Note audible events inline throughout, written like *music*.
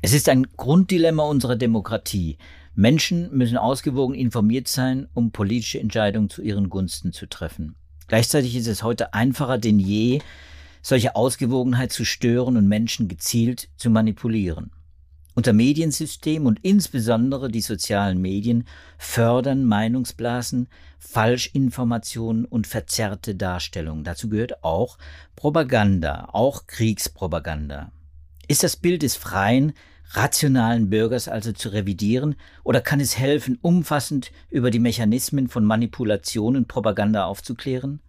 Es ist ein Grunddilemma unserer Demokratie. Menschen müssen ausgewogen informiert sein, um politische Entscheidungen zu ihren Gunsten zu treffen. Gleichzeitig ist es heute einfacher denn je, solche Ausgewogenheit zu stören und Menschen gezielt zu manipulieren. Unser Mediensystem und insbesondere die sozialen Medien fördern Meinungsblasen, Falschinformationen und verzerrte Darstellungen. Dazu gehört auch Propaganda, auch Kriegspropaganda. Ist das Bild des freien, rationalen Bürgers also zu revidieren oder kann es helfen, umfassend über die Mechanismen von Manipulation und Propaganda aufzuklären?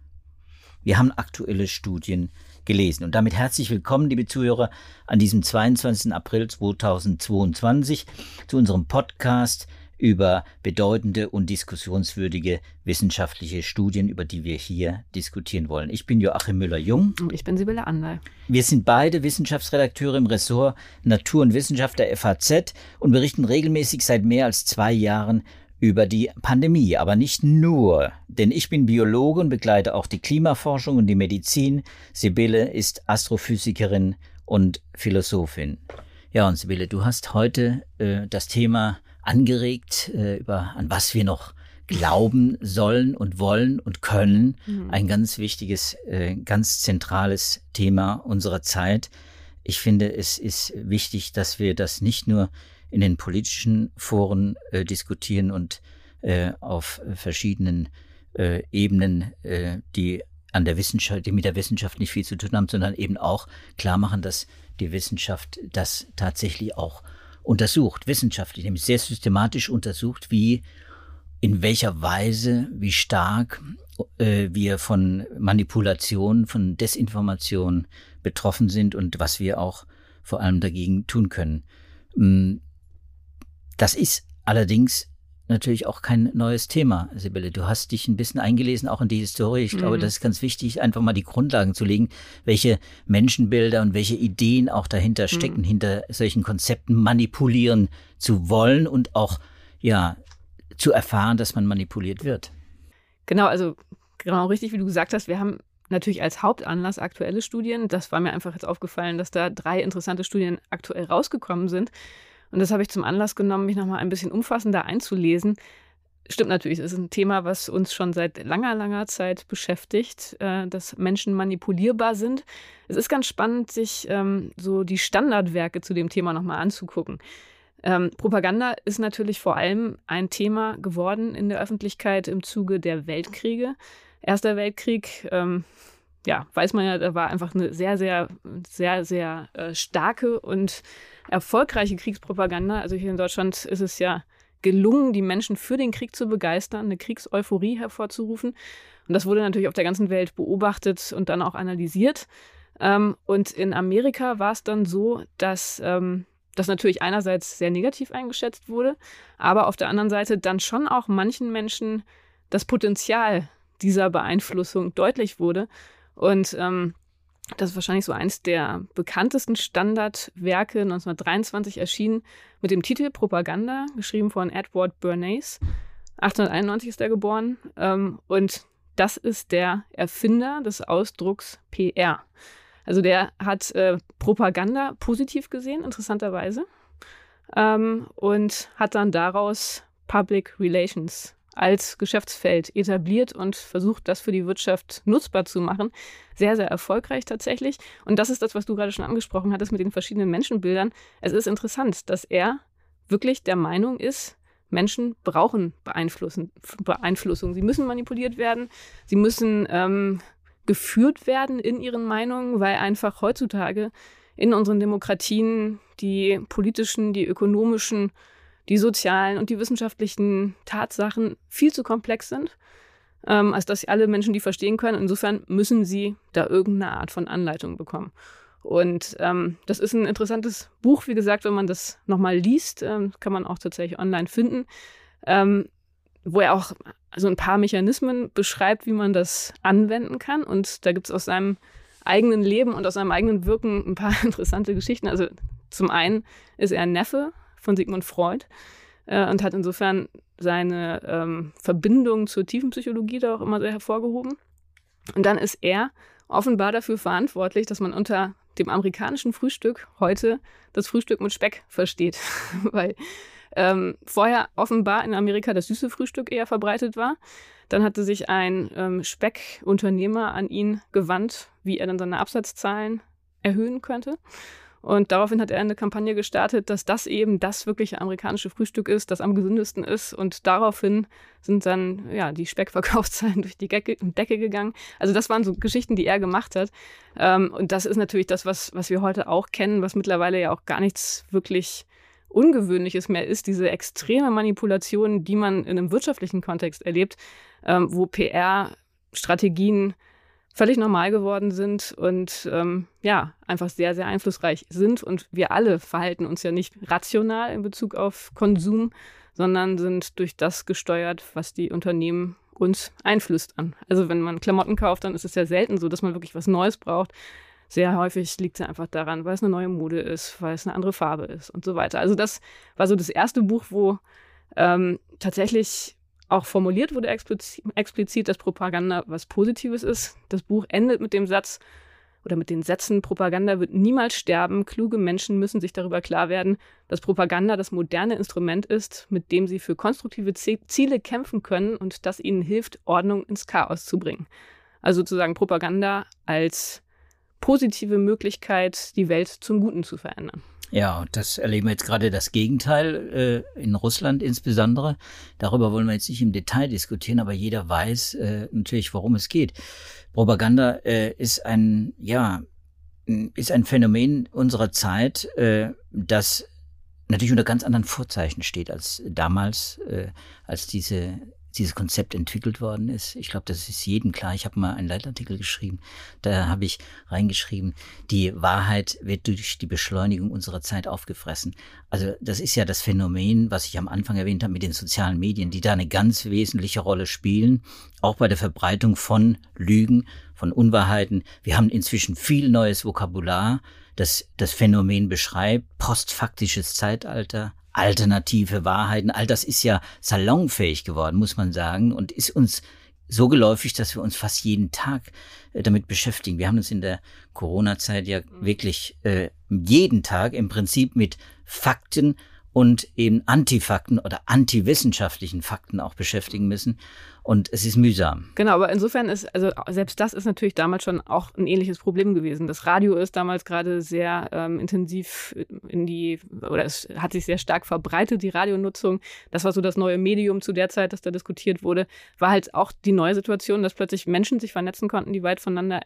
Wir haben aktuelle Studien gelesen. Und damit herzlich willkommen, liebe Zuhörer, an diesem 22. April 2022 zu unserem Podcast über bedeutende und diskussionswürdige wissenschaftliche Studien, über die wir hier diskutieren wollen. Ich bin Joachim Müller-Jung. Und ich bin Sibylle Anderl. Wir sind beide Wissenschaftsredakteure im Ressort Natur und Wissenschaft der FAZ und berichten regelmäßig seit mehr als zwei Jahren über die Pandemie, aber nicht nur, denn ich bin Biologe und begleite auch die Klimaforschung und die Medizin. Sibylle ist Astrophysikerin und Philosophin. Ja, und Sibylle, du hast heute äh, das Thema angeregt, äh, über an was wir noch glauben sollen und wollen und können. Mhm. Ein ganz wichtiges, äh, ganz zentrales Thema unserer Zeit. Ich finde, es ist wichtig, dass wir das nicht nur in den politischen Foren äh, diskutieren und äh, auf verschiedenen äh, Ebenen, äh, die an der Wissenschaft, die mit der Wissenschaft nicht viel zu tun haben, sondern eben auch klar machen, dass die Wissenschaft das tatsächlich auch untersucht, wissenschaftlich, nämlich sehr systematisch untersucht, wie in welcher Weise, wie stark äh, wir von Manipulation, von Desinformation betroffen sind und was wir auch vor allem dagegen tun können. Das ist allerdings natürlich auch kein neues Thema, Sibylle. Du hast dich ein bisschen eingelesen, auch in die Historie. Ich mhm. glaube, das ist ganz wichtig, einfach mal die Grundlagen zu legen, welche Menschenbilder und welche Ideen auch dahinter mhm. stecken, mhm. hinter solchen Konzepten manipulieren zu wollen und auch, ja, zu erfahren, dass man manipuliert wird. Genau, also genau richtig, wie du gesagt hast, wir haben natürlich als Hauptanlass aktuelle Studien. Das war mir einfach jetzt aufgefallen, dass da drei interessante Studien aktuell rausgekommen sind. Und das habe ich zum Anlass genommen, mich nochmal ein bisschen umfassender einzulesen. Stimmt natürlich, es ist ein Thema, was uns schon seit langer, langer Zeit beschäftigt, äh, dass Menschen manipulierbar sind. Es ist ganz spannend, sich ähm, so die Standardwerke zu dem Thema nochmal anzugucken. Ähm, Propaganda ist natürlich vor allem ein Thema geworden in der Öffentlichkeit im Zuge der Weltkriege. Erster Weltkrieg, ähm, ja, weiß man ja, da war einfach eine sehr, sehr, sehr, sehr äh, starke und erfolgreiche Kriegspropaganda. Also hier in Deutschland ist es ja gelungen, die Menschen für den Krieg zu begeistern, eine Kriegseuphorie hervorzurufen. Und das wurde natürlich auf der ganzen Welt beobachtet und dann auch analysiert. Ähm, und in Amerika war es dann so, dass ähm, das natürlich einerseits sehr negativ eingeschätzt wurde, aber auf der anderen Seite dann schon auch manchen Menschen das Potenzial dieser Beeinflussung deutlich wurde. Und ähm, das ist wahrscheinlich so eins der bekanntesten Standardwerke 1923 erschienen mit dem Titel Propaganda, geschrieben von Edward Bernays. 1891 ist er geboren. Ähm, und das ist der Erfinder des Ausdrucks PR. Also der hat äh, Propaganda positiv gesehen, interessanterweise. Ähm, und hat dann daraus Public Relations als Geschäftsfeld etabliert und versucht, das für die Wirtschaft nutzbar zu machen. Sehr, sehr erfolgreich tatsächlich. Und das ist das, was du gerade schon angesprochen hattest mit den verschiedenen Menschenbildern. Es ist interessant, dass er wirklich der Meinung ist, Menschen brauchen Beeinflussung. Sie müssen manipuliert werden. Sie müssen ähm, geführt werden in ihren Meinungen, weil einfach heutzutage in unseren Demokratien die politischen, die ökonomischen die sozialen und die wissenschaftlichen Tatsachen viel zu komplex sind, ähm, als dass alle Menschen die verstehen können. Insofern müssen sie da irgendeine Art von Anleitung bekommen. Und ähm, das ist ein interessantes Buch, wie gesagt, wenn man das nochmal liest, ähm, kann man auch tatsächlich online finden, ähm, wo er auch so ein paar Mechanismen beschreibt, wie man das anwenden kann. Und da gibt es aus seinem eigenen Leben und aus seinem eigenen Wirken ein paar *laughs* interessante Geschichten. Also zum einen ist er ein Neffe von Sigmund Freud äh, und hat insofern seine ähm, Verbindung zur tiefen Psychologie da auch immer sehr hervorgehoben. Und dann ist er offenbar dafür verantwortlich, dass man unter dem amerikanischen Frühstück heute das Frühstück mit Speck versteht. *laughs* Weil ähm, vorher offenbar in Amerika das süße Frühstück eher verbreitet war. Dann hatte sich ein ähm, Speckunternehmer an ihn gewandt, wie er dann seine Absatzzahlen erhöhen könnte. Und daraufhin hat er eine Kampagne gestartet, dass das eben das wirkliche amerikanische Frühstück ist, das am gesündesten ist. Und daraufhin sind dann ja die Speckverkaufszahlen *laughs* durch die Decke, gegangen. Also das waren so Geschichten, die er gemacht hat. Ähm, und das ist natürlich das, was, was wir heute auch kennen, was mittlerweile ja auch gar nichts wirklich Ungewöhnliches mehr ist, diese extreme Manipulation, die man in einem wirtschaftlichen Kontext erlebt, ähm, wo PR-Strategien völlig normal geworden sind und ähm, ja, einfach sehr, sehr einflussreich sind. Und wir alle verhalten uns ja nicht rational in Bezug auf Konsum, sondern sind durch das gesteuert, was die Unternehmen uns einflüstern. Also wenn man Klamotten kauft, dann ist es ja selten so, dass man wirklich was Neues braucht. Sehr häufig liegt es einfach daran, weil es eine neue Mode ist, weil es eine andere Farbe ist und so weiter. Also das war so das erste Buch, wo ähm, tatsächlich auch formuliert wurde explizit, dass Propaganda was Positives ist. Das Buch endet mit dem Satz oder mit den Sätzen, Propaganda wird niemals sterben. Kluge Menschen müssen sich darüber klar werden, dass Propaganda das moderne Instrument ist, mit dem sie für konstruktive Ziele kämpfen können und das ihnen hilft, Ordnung ins Chaos zu bringen. Also sozusagen Propaganda als positive Möglichkeit, die Welt zum Guten zu verändern. Ja, und das erleben wir jetzt gerade das Gegenteil, äh, in Russland insbesondere. Darüber wollen wir jetzt nicht im Detail diskutieren, aber jeder weiß äh, natürlich, worum es geht. Propaganda äh, ist ein, ja, ist ein Phänomen unserer Zeit, äh, das natürlich unter ganz anderen Vorzeichen steht als damals, äh, als diese dieses Konzept entwickelt worden ist. Ich glaube, das ist jedem klar. Ich habe mal einen Leitartikel geschrieben, da habe ich reingeschrieben, die Wahrheit wird durch die Beschleunigung unserer Zeit aufgefressen. Also das ist ja das Phänomen, was ich am Anfang erwähnt habe mit den sozialen Medien, die da eine ganz wesentliche Rolle spielen, auch bei der Verbreitung von Lügen, von Unwahrheiten. Wir haben inzwischen viel neues Vokabular, das das Phänomen beschreibt, postfaktisches Zeitalter, alternative Wahrheiten, all das ist ja salonfähig geworden, muss man sagen, und ist uns so geläufig, dass wir uns fast jeden Tag äh, damit beschäftigen. Wir haben uns in der Corona-Zeit ja mhm. wirklich äh, jeden Tag im Prinzip mit Fakten und eben Antifakten oder antiwissenschaftlichen Fakten auch beschäftigen müssen. Und es ist mühsam. Genau, aber insofern ist, also selbst das ist natürlich damals schon auch ein ähnliches Problem gewesen. Das Radio ist damals gerade sehr ähm, intensiv in die, oder es hat sich sehr stark verbreitet, die Radionutzung. Das war so das neue Medium zu der Zeit, das da diskutiert wurde. War halt auch die neue Situation, dass plötzlich Menschen sich vernetzen konnten, die weit voneinander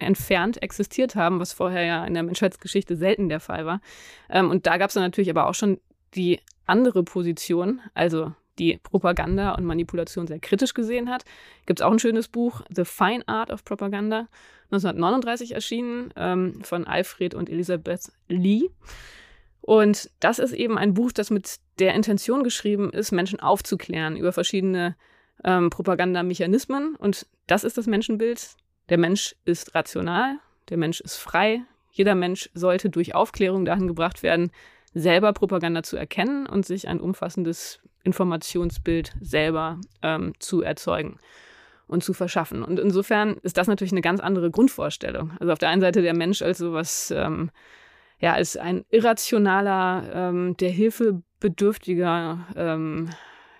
entfernt existiert haben, was vorher ja in der Menschheitsgeschichte selten der Fall war. Ähm, und da gab es dann natürlich aber auch schon die andere Position, also die Propaganda und Manipulation sehr kritisch gesehen hat. Gibt es auch ein schönes Buch, The Fine Art of Propaganda, 1939 erschienen, ähm, von Alfred und Elisabeth Lee. Und das ist eben ein Buch, das mit der Intention geschrieben ist, Menschen aufzuklären über verschiedene ähm, Propagandamechanismen. Und das ist das Menschenbild. Der Mensch ist rational, der Mensch ist frei. Jeder Mensch sollte durch Aufklärung dahin gebracht werden, selber Propaganda zu erkennen und sich ein umfassendes Informationsbild selber ähm, zu erzeugen und zu verschaffen. Und insofern ist das natürlich eine ganz andere Grundvorstellung. Also auf der einen Seite der Mensch als sowas, ähm, ja, als ein irrationaler, ähm, der Hilfe bedürftiger, ähm,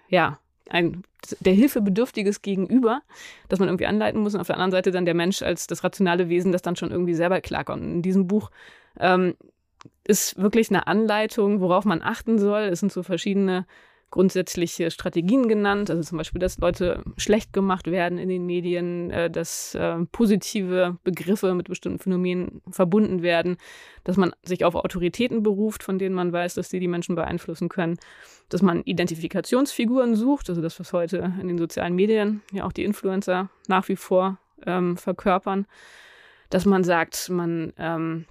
ja, ein der Hilfe bedürftiges Gegenüber, das man irgendwie anleiten muss. Und auf der anderen Seite dann der Mensch als das rationale Wesen, das dann schon irgendwie selber klarkommt. In diesem Buch ähm, ist wirklich eine Anleitung, worauf man achten soll. Es sind so verschiedene grundsätzliche Strategien genannt, also zum Beispiel, dass Leute schlecht gemacht werden in den Medien, äh, dass äh, positive Begriffe mit bestimmten Phänomenen verbunden werden, dass man sich auf Autoritäten beruft, von denen man weiß, dass sie die Menschen beeinflussen können, dass man Identifikationsfiguren sucht, also das, was heute in den sozialen Medien ja auch die Influencer nach wie vor ähm, verkörpern, dass man sagt, man ähm,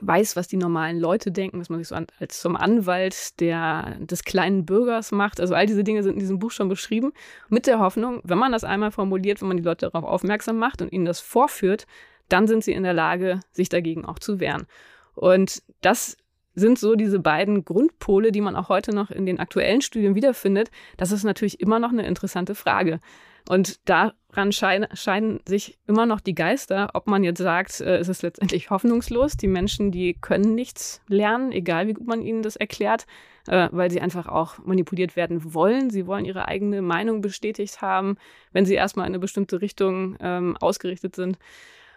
weiß, was die normalen Leute denken, dass man sich so an, als zum Anwalt der, des kleinen Bürgers macht. Also all diese Dinge sind in diesem Buch schon beschrieben. Mit der Hoffnung, wenn man das einmal formuliert, wenn man die Leute darauf aufmerksam macht und ihnen das vorführt, dann sind sie in der Lage, sich dagegen auch zu wehren. Und das sind so diese beiden Grundpole, die man auch heute noch in den aktuellen Studien wiederfindet. Das ist natürlich immer noch eine interessante Frage. Und daran schein, scheinen sich immer noch die Geister, ob man jetzt sagt, äh, es ist letztendlich hoffnungslos. Die Menschen, die können nichts lernen, egal wie gut man ihnen das erklärt, äh, weil sie einfach auch manipuliert werden wollen. Sie wollen ihre eigene Meinung bestätigt haben, wenn sie erstmal in eine bestimmte Richtung ähm, ausgerichtet sind.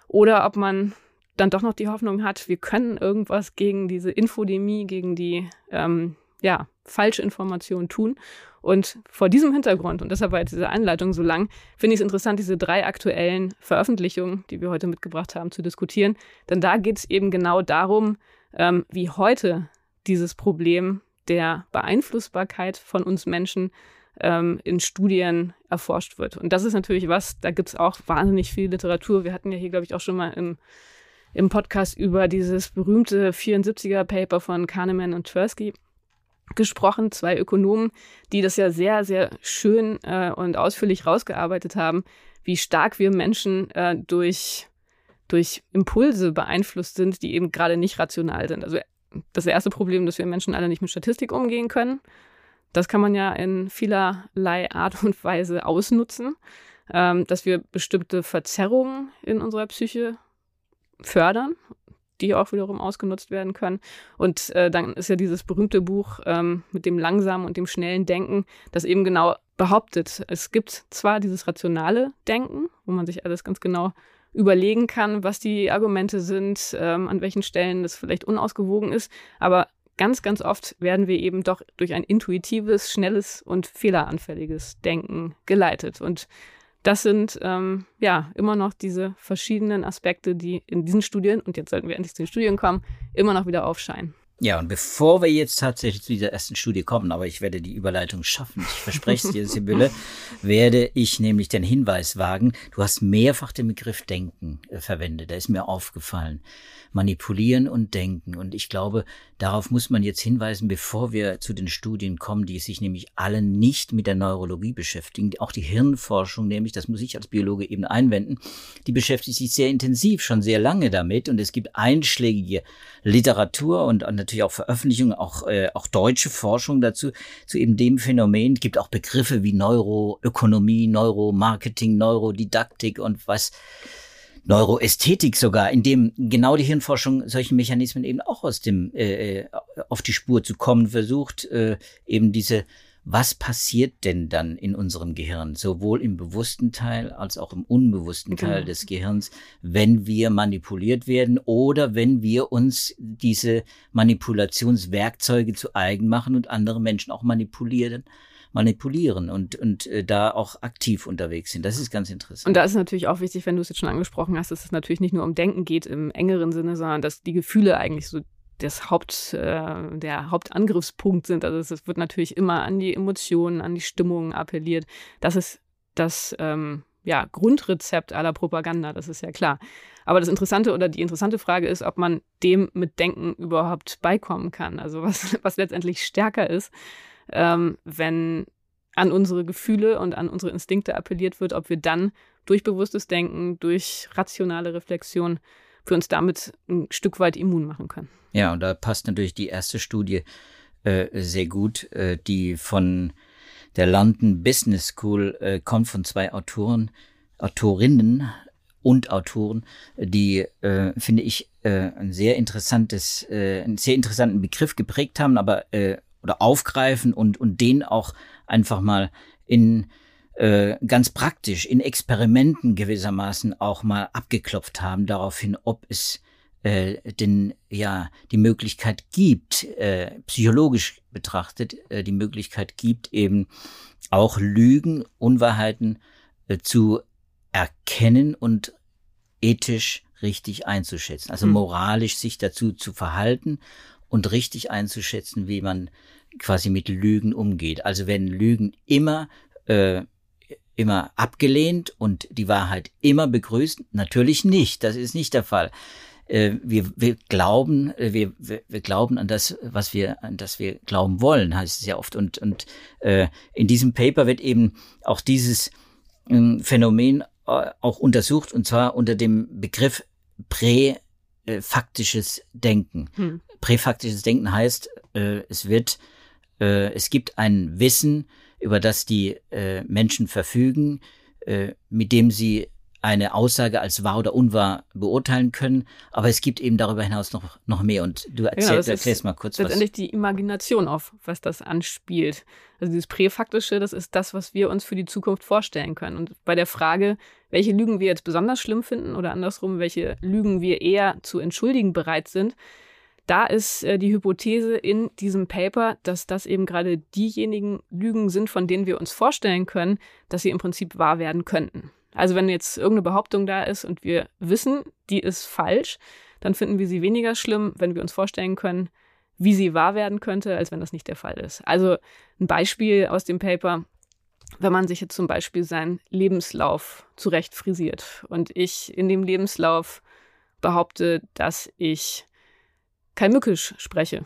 Oder ob man dann doch noch die Hoffnung hat, wir können irgendwas gegen diese Infodemie, gegen die ähm, ja, falsche Information tun. Und vor diesem Hintergrund, und deshalb war jetzt diese Einleitung so lang, finde ich es interessant, diese drei aktuellen Veröffentlichungen, die wir heute mitgebracht haben, zu diskutieren. Denn da geht es eben genau darum, ähm, wie heute dieses Problem der Beeinflussbarkeit von uns Menschen ähm, in Studien erforscht wird. Und das ist natürlich was, da gibt es auch wahnsinnig viel Literatur. Wir hatten ja hier, glaube ich, auch schon mal im, im Podcast über dieses berühmte 74er-Paper von Kahneman und Tversky gesprochen, zwei Ökonomen, die das ja sehr, sehr schön äh, und ausführlich rausgearbeitet haben, wie stark wir Menschen äh, durch, durch Impulse beeinflusst sind, die eben gerade nicht rational sind. Also das erste Problem, dass wir Menschen alle nicht mit Statistik umgehen können. Das kann man ja in vielerlei Art *laughs* und Weise ausnutzen, ähm, dass wir bestimmte Verzerrungen in unserer Psyche fördern die auch wiederum ausgenutzt werden können. Und äh, dann ist ja dieses berühmte Buch ähm, mit dem langsamen und dem schnellen Denken, das eben genau behauptet, es gibt zwar dieses rationale Denken, wo man sich alles ganz genau überlegen kann, was die Argumente sind, ähm, an welchen Stellen das vielleicht unausgewogen ist, aber ganz, ganz oft werden wir eben doch durch ein intuitives, schnelles und fehleranfälliges Denken geleitet. Und das sind ähm, ja immer noch diese verschiedenen Aspekte, die in diesen Studien, und jetzt sollten wir endlich zu den Studien kommen, immer noch wieder aufscheinen. Ja, und bevor wir jetzt tatsächlich zu dieser ersten Studie kommen, aber ich werde die Überleitung schaffen, ich verspreche es dir, *laughs* Sibylle, werde ich nämlich den Hinweis wagen, du hast mehrfach den Begriff Denken äh, verwendet, der ist mir aufgefallen manipulieren und denken. Und ich glaube, darauf muss man jetzt hinweisen, bevor wir zu den Studien kommen, die sich nämlich alle nicht mit der Neurologie beschäftigen. Auch die Hirnforschung, nämlich, das muss ich als Biologe eben einwenden, die beschäftigt sich sehr intensiv, schon sehr lange damit. Und es gibt einschlägige Literatur und natürlich auch Veröffentlichungen, auch, äh, auch deutsche Forschung dazu, zu eben dem Phänomen. Gibt auch Begriffe wie Neuroökonomie, Neuromarketing, Neurodidaktik und was Neuroästhetik sogar, in dem genau die Hirnforschung solchen Mechanismen eben auch aus dem äh, äh, auf die Spur zu kommen versucht, äh, eben diese was passiert denn dann in unserem Gehirn, sowohl im bewussten Teil als auch im unbewussten Teil genau. des Gehirns, wenn wir manipuliert werden oder wenn wir uns diese Manipulationswerkzeuge zu eigen machen und andere Menschen auch manipulieren manipulieren und, und äh, da auch aktiv unterwegs sind. Das ist ganz interessant. Und da ist natürlich auch wichtig, wenn du es jetzt schon angesprochen hast, dass es natürlich nicht nur um Denken geht im engeren Sinne, sondern dass die Gefühle eigentlich so das Haupt, äh, der Hauptangriffspunkt sind. Also es wird natürlich immer an die Emotionen, an die Stimmungen appelliert. Das ist das ähm, ja, Grundrezept aller Propaganda, das ist ja klar. Aber das Interessante oder die interessante Frage ist, ob man dem mit Denken überhaupt beikommen kann. Also was, *laughs* was letztendlich stärker ist ähm, wenn an unsere Gefühle und an unsere Instinkte appelliert wird, ob wir dann durch bewusstes Denken, durch rationale Reflexion für uns damit ein Stück weit immun machen können. Ja, und da passt natürlich die erste Studie äh, sehr gut, äh, die von der London Business School äh, kommt, von zwei Autoren, Autorinnen und Autoren, die, äh, finde ich, äh, ein sehr interessantes, äh, einen sehr interessanten Begriff geprägt haben, aber äh, oder aufgreifen und, und den auch einfach mal in äh, ganz praktisch in Experimenten gewissermaßen auch mal abgeklopft haben, daraufhin, ob es äh, denn ja die Möglichkeit gibt, äh, psychologisch betrachtet, äh, die Möglichkeit gibt, eben auch Lügen, Unwahrheiten äh, zu erkennen und ethisch richtig einzuschätzen, also hm. moralisch sich dazu zu verhalten und richtig einzuschätzen, wie man quasi mit Lügen umgeht. Also wenn Lügen immer äh, immer abgelehnt und die Wahrheit immer begrüßt? Natürlich nicht. Das ist nicht der Fall. Äh, wir, wir glauben, äh, wir, wir, wir glauben an das, was wir, an das wir glauben wollen, heißt es ja oft. Und, und äh, in diesem Paper wird eben auch dieses äh, Phänomen äh, auch untersucht, und zwar unter dem Begriff präfaktisches Denken. Hm. Präfaktisches Denken heißt, es wird es gibt ein Wissen, über das die äh, Menschen verfügen, äh, mit dem sie eine Aussage als wahr oder unwahr beurteilen können. Aber es gibt eben darüber hinaus noch, noch mehr. Und du erzähl, genau, erklärst mal kurz was. Letztendlich die Imagination auf, was das anspielt. Also dieses Präfaktische, das ist das, was wir uns für die Zukunft vorstellen können. Und bei der Frage, welche Lügen wir jetzt besonders schlimm finden oder andersrum, welche Lügen wir eher zu entschuldigen bereit sind, da ist äh, die Hypothese in diesem Paper, dass das eben gerade diejenigen Lügen sind, von denen wir uns vorstellen können, dass sie im Prinzip wahr werden könnten. Also wenn jetzt irgendeine Behauptung da ist und wir wissen, die ist falsch, dann finden wir sie weniger schlimm, wenn wir uns vorstellen können, wie sie wahr werden könnte, als wenn das nicht der Fall ist. Also ein Beispiel aus dem Paper, wenn man sich jetzt zum Beispiel seinen Lebenslauf zurecht frisiert und ich in dem Lebenslauf behaupte, dass ich kein Mückisch spreche.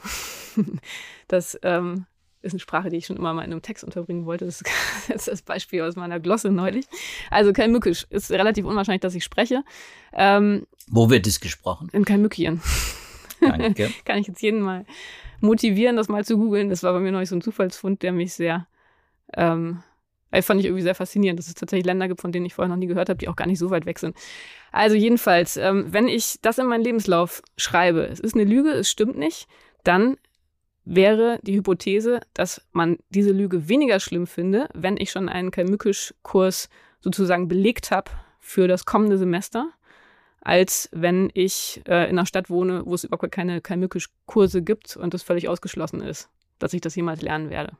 *laughs* das ähm, ist eine Sprache, die ich schon immer mal in einem Text unterbringen wollte. Das *laughs* ist jetzt das Beispiel aus meiner Glosse neulich. Also Kalmückisch ist relativ unwahrscheinlich, dass ich spreche. Ähm, Wo wird es gesprochen? In Kalmückien. *laughs* Kann ich jetzt jeden mal motivieren, das mal zu googeln. Das war bei mir neulich so ein Zufallsfund, der mich sehr, ähm, fand ich irgendwie sehr faszinierend, dass es tatsächlich Länder gibt, von denen ich vorher noch nie gehört habe, die auch gar nicht so weit weg sind. Also jedenfalls, ähm, wenn ich das in meinen Lebenslauf schreibe, es ist eine Lüge, es stimmt nicht, dann wäre die Hypothese, dass man diese Lüge weniger schlimm finde, wenn ich schon einen Kalmückisch-Kurs sozusagen belegt habe für das kommende Semester, als wenn ich äh, in einer Stadt wohne, wo es überhaupt keine Kalmückisch-Kurse gibt und es völlig ausgeschlossen ist, dass ich das jemals lernen werde.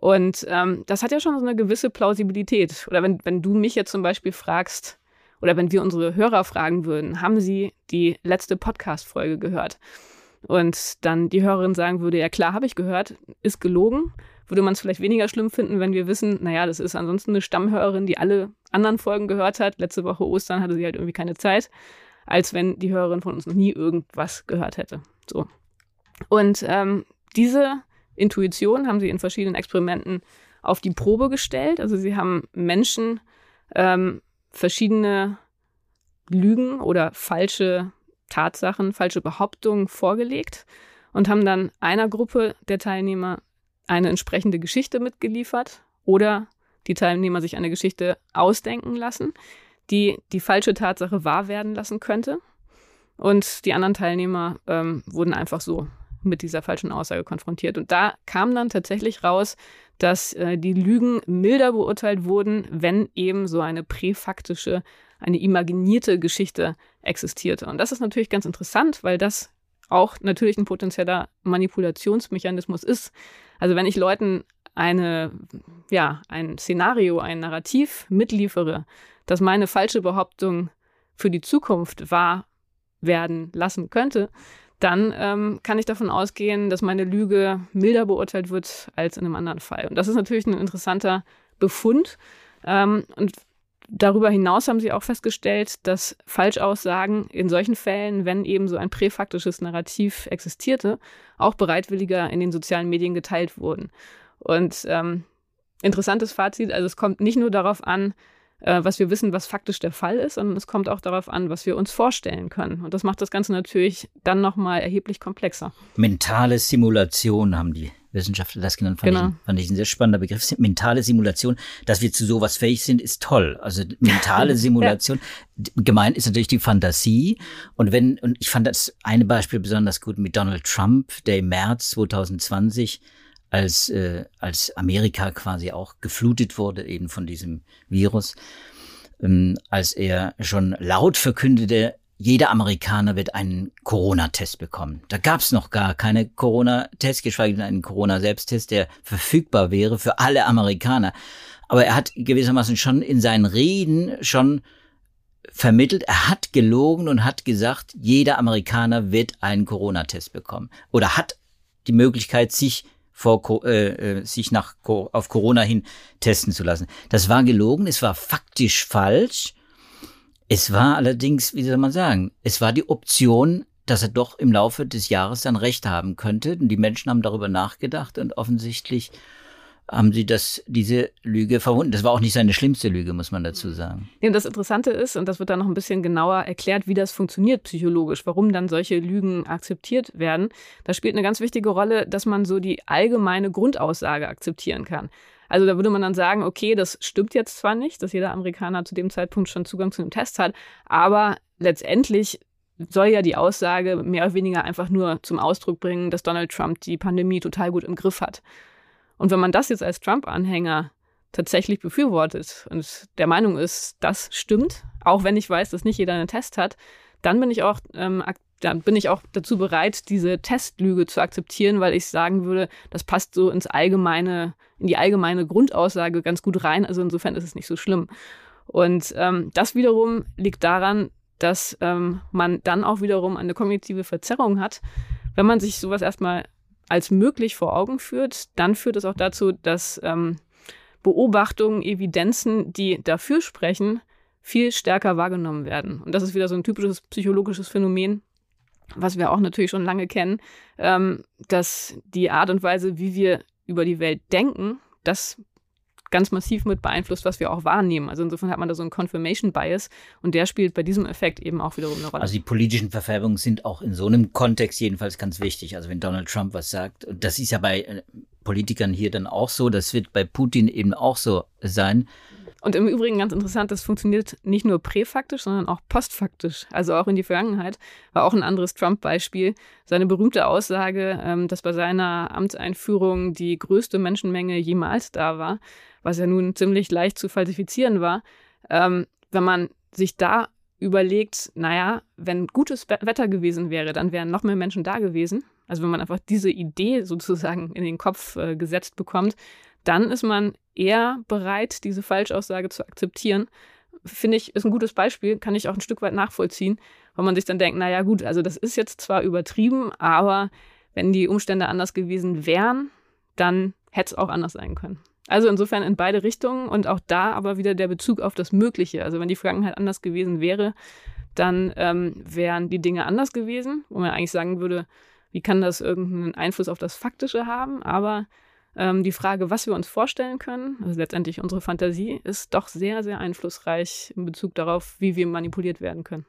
Und ähm, das hat ja schon so eine gewisse Plausibilität. Oder wenn, wenn du mich jetzt zum Beispiel fragst, oder wenn wir unsere Hörer fragen würden, haben sie die letzte Podcast-Folge gehört? und dann die Hörerin sagen würde, ja klar, habe ich gehört, ist gelogen, würde man es vielleicht weniger schlimm finden, wenn wir wissen, naja, das ist ansonsten eine Stammhörerin, die alle anderen Folgen gehört hat. Letzte Woche Ostern hatte sie halt irgendwie keine Zeit, als wenn die Hörerin von uns noch nie irgendwas gehört hätte. So. Und ähm, diese Intuition haben sie in verschiedenen Experimenten auf die Probe gestellt. Also sie haben Menschen ähm, verschiedene Lügen oder falsche Tatsachen, falsche Behauptungen vorgelegt und haben dann einer Gruppe der Teilnehmer eine entsprechende Geschichte mitgeliefert oder die Teilnehmer sich eine Geschichte ausdenken lassen, die die falsche Tatsache wahr werden lassen könnte. Und die anderen Teilnehmer ähm, wurden einfach so mit dieser falschen Aussage konfrontiert. Und da kam dann tatsächlich raus, dass äh, die Lügen milder beurteilt wurden, wenn eben so eine präfaktische eine imaginierte Geschichte existierte. Und das ist natürlich ganz interessant, weil das auch natürlich ein potenzieller Manipulationsmechanismus ist. Also wenn ich Leuten eine, ja, ein Szenario, ein Narrativ mitliefere, dass meine falsche Behauptung für die Zukunft wahr werden lassen könnte, dann ähm, kann ich davon ausgehen, dass meine Lüge milder beurteilt wird als in einem anderen Fall. Und das ist natürlich ein interessanter Befund. Ähm, und Darüber hinaus haben sie auch festgestellt, dass Falschaussagen in solchen Fällen, wenn eben so ein präfaktisches Narrativ existierte, auch bereitwilliger in den sozialen Medien geteilt wurden. Und ähm, interessantes Fazit, also es kommt nicht nur darauf an, äh, was wir wissen, was faktisch der Fall ist, sondern es kommt auch darauf an, was wir uns vorstellen können. Und das macht das Ganze natürlich dann nochmal erheblich komplexer. Mentale Simulation haben die Wissenschaftler das genannt, fand, genau. ich, fand ich ein sehr spannender Begriff. Mentale Simulation, dass wir zu sowas fähig sind, ist toll. Also *laughs* mentale Simulation. ja. Gemeint ist natürlich die Fantasie. Und wenn, und ich fand das eine Beispiel besonders gut mit Donald Trump, der im März 2020 als, äh, als Amerika quasi auch geflutet wurde eben von diesem Virus, ähm, als er schon laut verkündete, jeder Amerikaner wird einen Corona-Test bekommen. Da gab's noch gar keine Corona-Test, geschweige denn einen Corona-Selbsttest, der verfügbar wäre für alle Amerikaner. Aber er hat gewissermaßen schon in seinen Reden schon vermittelt, er hat gelogen und hat gesagt, jeder Amerikaner wird einen Corona-Test bekommen. Oder hat die Möglichkeit, sich vor, äh, äh, sich nach, auf Corona hin testen zu lassen. Das war gelogen, es war faktisch falsch es war allerdings, wie soll man sagen, es war die Option, dass er doch im Laufe des Jahres dann Recht haben könnte. Und die Menschen haben darüber nachgedacht und offensichtlich haben sie das, diese Lüge verwunden. Das war auch nicht seine schlimmste Lüge, muss man dazu sagen. Ja, und das Interessante ist, und das wird dann noch ein bisschen genauer erklärt, wie das funktioniert psychologisch, warum dann solche Lügen akzeptiert werden. Da spielt eine ganz wichtige Rolle, dass man so die allgemeine Grundaussage akzeptieren kann. Also da würde man dann sagen, okay, das stimmt jetzt zwar nicht, dass jeder Amerikaner zu dem Zeitpunkt schon Zugang zu einem Test hat, aber letztendlich soll ja die Aussage mehr oder weniger einfach nur zum Ausdruck bringen, dass Donald Trump die Pandemie total gut im Griff hat. Und wenn man das jetzt als Trump-Anhänger tatsächlich befürwortet und der Meinung ist, das stimmt, auch wenn ich weiß, dass nicht jeder einen Test hat, dann bin ich auch, ähm, dann bin ich auch dazu bereit, diese Testlüge zu akzeptieren, weil ich sagen würde, das passt so ins allgemeine, in die allgemeine Grundaussage ganz gut rein. Also insofern ist es nicht so schlimm. Und ähm, das wiederum liegt daran, dass ähm, man dann auch wiederum eine kognitive Verzerrung hat, wenn man sich sowas erstmal als möglich vor Augen führt, dann führt es auch dazu, dass ähm, Beobachtungen, Evidenzen, die dafür sprechen, viel stärker wahrgenommen werden. Und das ist wieder so ein typisches psychologisches Phänomen, was wir auch natürlich schon lange kennen, ähm, dass die Art und Weise, wie wir über die Welt denken, das ganz massiv mit beeinflusst, was wir auch wahrnehmen. Also insofern hat man da so einen Confirmation Bias und der spielt bei diesem Effekt eben auch wiederum eine Rolle. Also die politischen Verfärbungen sind auch in so einem Kontext jedenfalls ganz wichtig. Also wenn Donald Trump was sagt, und das ist ja bei äh, Politikern hier dann auch so, das wird bei Putin eben auch so sein. Und im Übrigen ganz interessant, das funktioniert nicht nur präfaktisch, sondern auch postfaktisch, also auch in die Vergangenheit. War auch ein anderes Trump-Beispiel. Seine berühmte Aussage, ähm, dass bei seiner Amtseinführung die größte Menschenmenge jemals da war, was ja nun ziemlich leicht zu falsifizieren war. Ähm, wenn man sich da überlegt, naja, wenn gutes Wetter gewesen wäre, dann wären noch mehr Menschen da gewesen. Also wenn man einfach diese Idee sozusagen in den Kopf äh, gesetzt bekommt, dann ist man eher bereit, diese Falschaussage zu akzeptieren. Finde ich, ist ein gutes Beispiel, kann ich auch ein Stück weit nachvollziehen, weil man sich dann denkt, naja gut, also das ist jetzt zwar übertrieben, aber wenn die Umstände anders gewesen wären, dann hätte es auch anders sein können. Also insofern in beide Richtungen und auch da aber wieder der Bezug auf das Mögliche. Also wenn die Vergangenheit anders gewesen wäre, dann ähm, wären die Dinge anders gewesen, wo man eigentlich sagen würde, wie kann das irgendeinen Einfluss auf das Faktische haben? Aber ähm, die Frage, was wir uns vorstellen können, also letztendlich unsere Fantasie, ist doch sehr, sehr einflussreich in Bezug darauf, wie wir manipuliert werden können.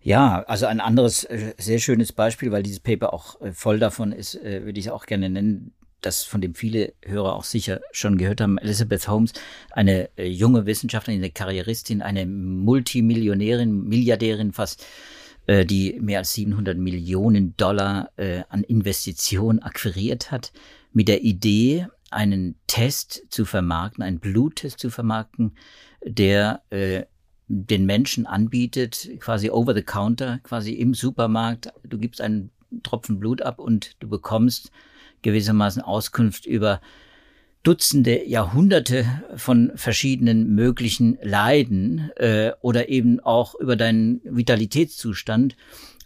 Ja, also ein anderes äh, sehr schönes Beispiel, weil dieses Paper auch äh, voll davon ist, äh, würde ich auch gerne nennen das von dem viele Hörer auch sicher schon gehört haben, Elizabeth Holmes, eine äh, junge Wissenschaftlerin, eine Karrieristin, eine Multimillionärin, Milliardärin fast, äh, die mehr als 700 Millionen Dollar äh, an Investitionen akquiriert hat, mit der Idee, einen Test zu vermarkten, einen Bluttest zu vermarkten, der den Menschen anbietet, quasi over the counter, quasi im Supermarkt. Du gibst einen Tropfen Blut ab und du bekommst gewissermaßen Auskunft über Dutzende Jahrhunderte von verschiedenen möglichen Leiden äh, oder eben auch über deinen Vitalitätszustand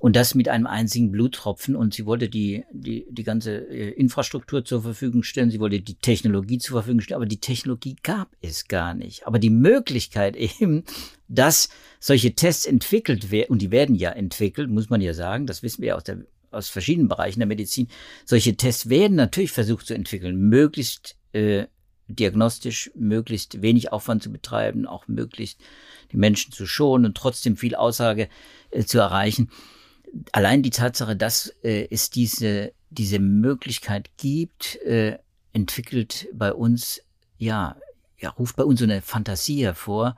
und das mit einem einzigen Bluttropfen. Und sie wollte die, die, die ganze äh, Infrastruktur zur Verfügung stellen, sie wollte die Technologie zur Verfügung stellen, aber die Technologie gab es gar nicht. Aber die Möglichkeit *laughs* eben, dass solche Tests entwickelt werden, und die werden ja entwickelt, muss man ja sagen, das wissen wir ja aus der aus verschiedenen Bereichen der Medizin. Solche Tests werden natürlich versucht zu entwickeln, möglichst äh, diagnostisch, möglichst wenig Aufwand zu betreiben, auch möglichst die Menschen zu schonen und trotzdem viel Aussage äh, zu erreichen. Allein die Tatsache, dass äh, es diese, diese Möglichkeit gibt, äh, entwickelt bei uns, ja, ja, ruft bei uns so eine Fantasie hervor,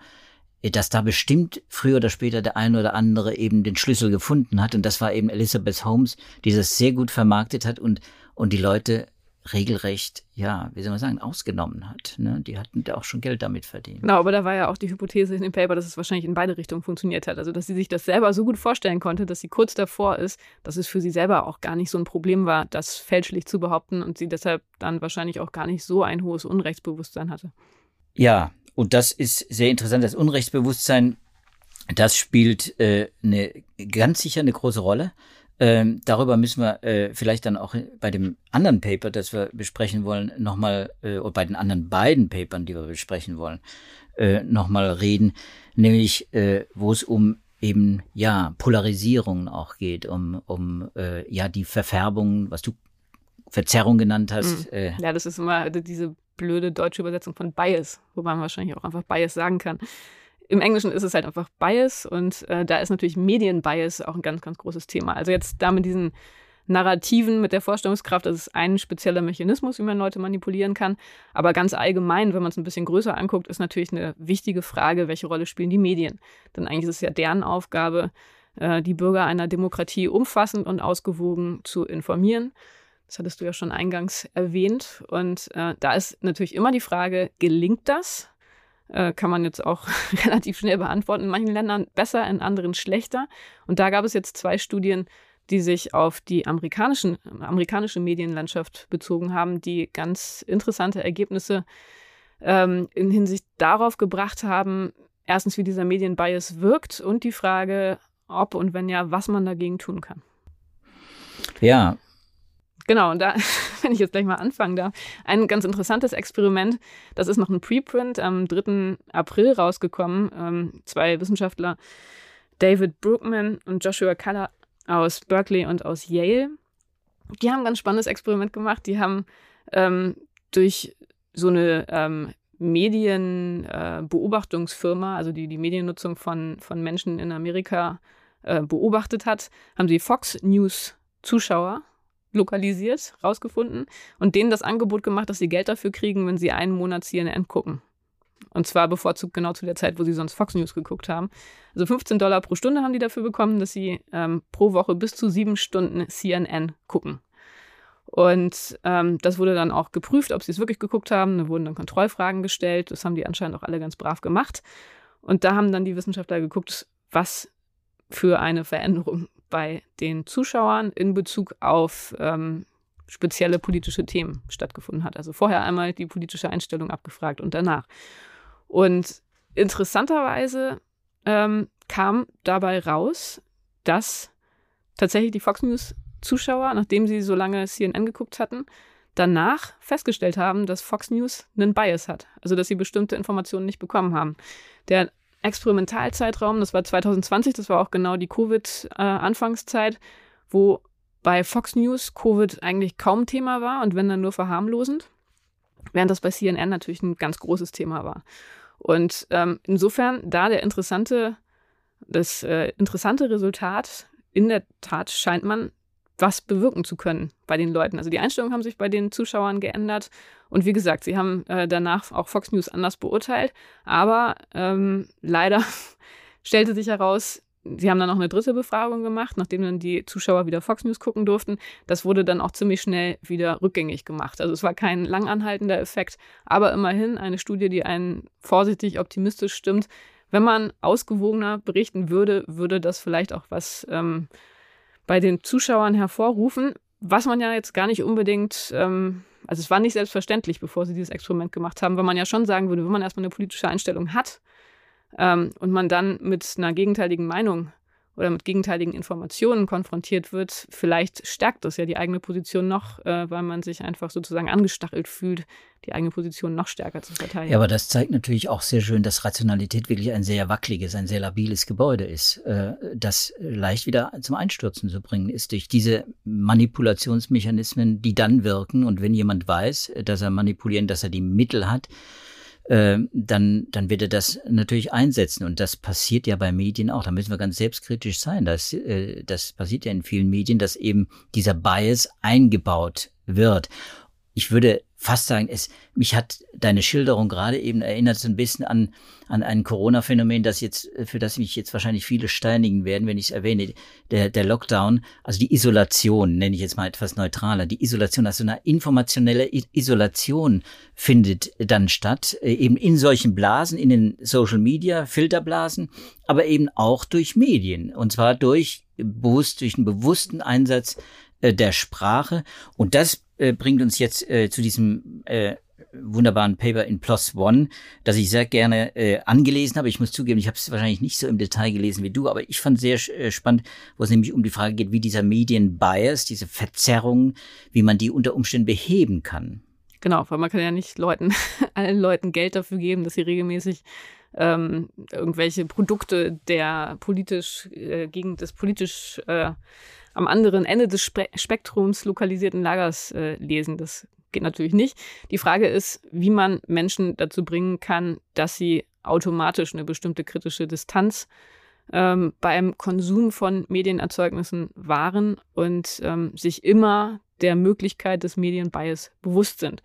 dass da bestimmt früher oder später der eine oder andere eben den Schlüssel gefunden hat. Und das war eben Elizabeth Holmes, die das sehr gut vermarktet hat und, und die Leute regelrecht, ja, wie soll man sagen, ausgenommen hat. Ne? Die hatten da auch schon Geld damit verdient. Genau, aber da war ja auch die Hypothese in dem Paper, dass es wahrscheinlich in beide Richtungen funktioniert hat. Also, dass sie sich das selber so gut vorstellen konnte, dass sie kurz davor ist, dass es für sie selber auch gar nicht so ein Problem war, das fälschlich zu behaupten und sie deshalb dann wahrscheinlich auch gar nicht so ein hohes Unrechtsbewusstsein hatte. Ja, und das ist sehr interessant. Das Unrechtsbewusstsein, das spielt äh, eine ganz sicher eine große Rolle. Ähm, darüber müssen wir äh, vielleicht dann auch bei dem anderen Paper, das wir besprechen wollen, nochmal, äh, oder bei den anderen beiden Papern, die wir besprechen wollen, äh, nochmal reden, nämlich äh, wo es um eben ja Polarisierungen auch geht, um, um äh, ja die Verfärbung, was du Verzerrung genannt hast. Mhm. Äh. Ja, das ist immer diese blöde deutsche Übersetzung von Bias, wobei man wahrscheinlich auch einfach Bias sagen kann. Im Englischen ist es halt einfach Bias und äh, da ist natürlich Medienbias auch ein ganz, ganz großes Thema. Also jetzt da mit diesen Narrativen, mit der Vorstellungskraft, das ist ein spezieller Mechanismus, wie man Leute manipulieren kann. Aber ganz allgemein, wenn man es ein bisschen größer anguckt, ist natürlich eine wichtige Frage, welche Rolle spielen die Medien? Denn eigentlich ist es ja deren Aufgabe, äh, die Bürger einer Demokratie umfassend und ausgewogen zu informieren. Das hattest du ja schon eingangs erwähnt. Und äh, da ist natürlich immer die Frage, gelingt das? Äh, kann man jetzt auch *laughs* relativ schnell beantworten. In manchen Ländern besser, in anderen schlechter. Und da gab es jetzt zwei Studien, die sich auf die amerikanischen, amerikanische Medienlandschaft bezogen haben, die ganz interessante Ergebnisse ähm, in Hinsicht darauf gebracht haben, erstens, wie dieser Medienbias wirkt und die Frage, ob und wenn ja, was man dagegen tun kann. Ja. Genau, und da, *laughs* wenn ich jetzt gleich mal anfangen darf, ein ganz interessantes Experiment, das ist noch ein Preprint am 3. April rausgekommen. Ähm, zwei Wissenschaftler, David Brookman und Joshua Culler aus Berkeley und aus Yale, die haben ein ganz spannendes Experiment gemacht. Die haben ähm, durch so eine ähm, Medienbeobachtungsfirma, äh, also die die Mediennutzung von, von Menschen in Amerika äh, beobachtet hat, haben sie Fox News Zuschauer lokalisiert, rausgefunden und denen das Angebot gemacht, dass sie Geld dafür kriegen, wenn sie einen Monat CNN gucken. Und zwar bevorzugt genau zu der Zeit, wo sie sonst Fox News geguckt haben. Also 15 Dollar pro Stunde haben die dafür bekommen, dass sie ähm, pro Woche bis zu sieben Stunden CNN gucken. Und ähm, das wurde dann auch geprüft, ob sie es wirklich geguckt haben. Da wurden dann Kontrollfragen gestellt. Das haben die anscheinend auch alle ganz brav gemacht. Und da haben dann die Wissenschaftler geguckt, was für eine Veränderung bei den Zuschauern in Bezug auf ähm, spezielle politische Themen stattgefunden hat. Also vorher einmal die politische Einstellung abgefragt und danach. Und interessanterweise ähm, kam dabei raus, dass tatsächlich die Fox News Zuschauer, nachdem sie so lange CNN geguckt hatten, danach festgestellt haben, dass Fox News einen Bias hat. Also dass sie bestimmte Informationen nicht bekommen haben. Der Experimentalzeitraum, das war 2020, das war auch genau die Covid-Anfangszeit, wo bei Fox News Covid eigentlich kaum Thema war und wenn dann nur verharmlosend, während das bei CNN natürlich ein ganz großes Thema war. Und ähm, insofern da der interessante, das äh, interessante Resultat, in der Tat scheint man was bewirken zu können bei den Leuten. Also die Einstellungen haben sich bei den Zuschauern geändert. Und wie gesagt, sie haben äh, danach auch Fox News anders beurteilt. Aber ähm, leider *laughs* stellte sich heraus, sie haben dann noch eine dritte Befragung gemacht, nachdem dann die Zuschauer wieder Fox News gucken durften. Das wurde dann auch ziemlich schnell wieder rückgängig gemacht. Also es war kein langanhaltender Effekt, aber immerhin eine Studie, die einen vorsichtig optimistisch stimmt. Wenn man ausgewogener berichten würde, würde das vielleicht auch was ähm, bei den Zuschauern hervorrufen, was man ja jetzt gar nicht unbedingt, ähm, also es war nicht selbstverständlich, bevor sie dieses Experiment gemacht haben, weil man ja schon sagen würde, wenn man erstmal eine politische Einstellung hat ähm, und man dann mit einer gegenteiligen Meinung oder mit gegenteiligen Informationen konfrontiert wird, vielleicht stärkt das ja die eigene Position noch, äh, weil man sich einfach sozusagen angestachelt fühlt, die eigene Position noch stärker zu verteidigen. Ja, aber das zeigt natürlich auch sehr schön, dass Rationalität wirklich ein sehr wackeliges, ein sehr labiles Gebäude ist, äh, das leicht wieder zum Einstürzen zu bringen ist durch diese Manipulationsmechanismen, die dann wirken. Und wenn jemand weiß, dass er manipulieren, dass er die Mittel hat, äh, dann, dann wird er das natürlich einsetzen. Und das passiert ja bei Medien auch. Da müssen wir ganz selbstkritisch sein. Das, äh, das passiert ja in vielen Medien, dass eben dieser Bias eingebaut wird. Ich würde fast sagen, es, mich hat deine Schilderung gerade eben erinnert so ein bisschen an, an ein Corona-Phänomen, das jetzt, für das mich jetzt wahrscheinlich viele steinigen werden, wenn ich es erwähne. Der, der Lockdown, also die Isolation, nenne ich jetzt mal etwas neutraler. Die Isolation, also eine informationelle Isolation findet dann statt, äh, eben in solchen Blasen, in den Social Media, Filterblasen, aber eben auch durch Medien. Und zwar durch bewusst, durch einen bewussten Einsatz äh, der Sprache. Und das äh, bringt uns jetzt äh, zu diesem äh, wunderbaren Paper in PLOS One, das ich sehr gerne äh, angelesen habe. Ich muss zugeben, ich habe es wahrscheinlich nicht so im Detail gelesen wie du, aber ich fand sehr äh, spannend, wo es nämlich um die Frage geht, wie dieser Medienbias, diese Verzerrung, wie man die unter Umständen beheben kann. Genau, weil man kann ja nicht Leuten, *laughs* allen Leuten Geld dafür geben, dass sie regelmäßig ähm, irgendwelche Produkte der politisch äh, gegen das politisch äh, am anderen Ende des Spe Spektrums lokalisierten Lagers äh, lesen. Das geht natürlich nicht. Die Frage ist, wie man Menschen dazu bringen kann, dass sie automatisch eine bestimmte kritische Distanz ähm, beim Konsum von Medienerzeugnissen wahren und ähm, sich immer der Möglichkeit des Medienbias bewusst sind.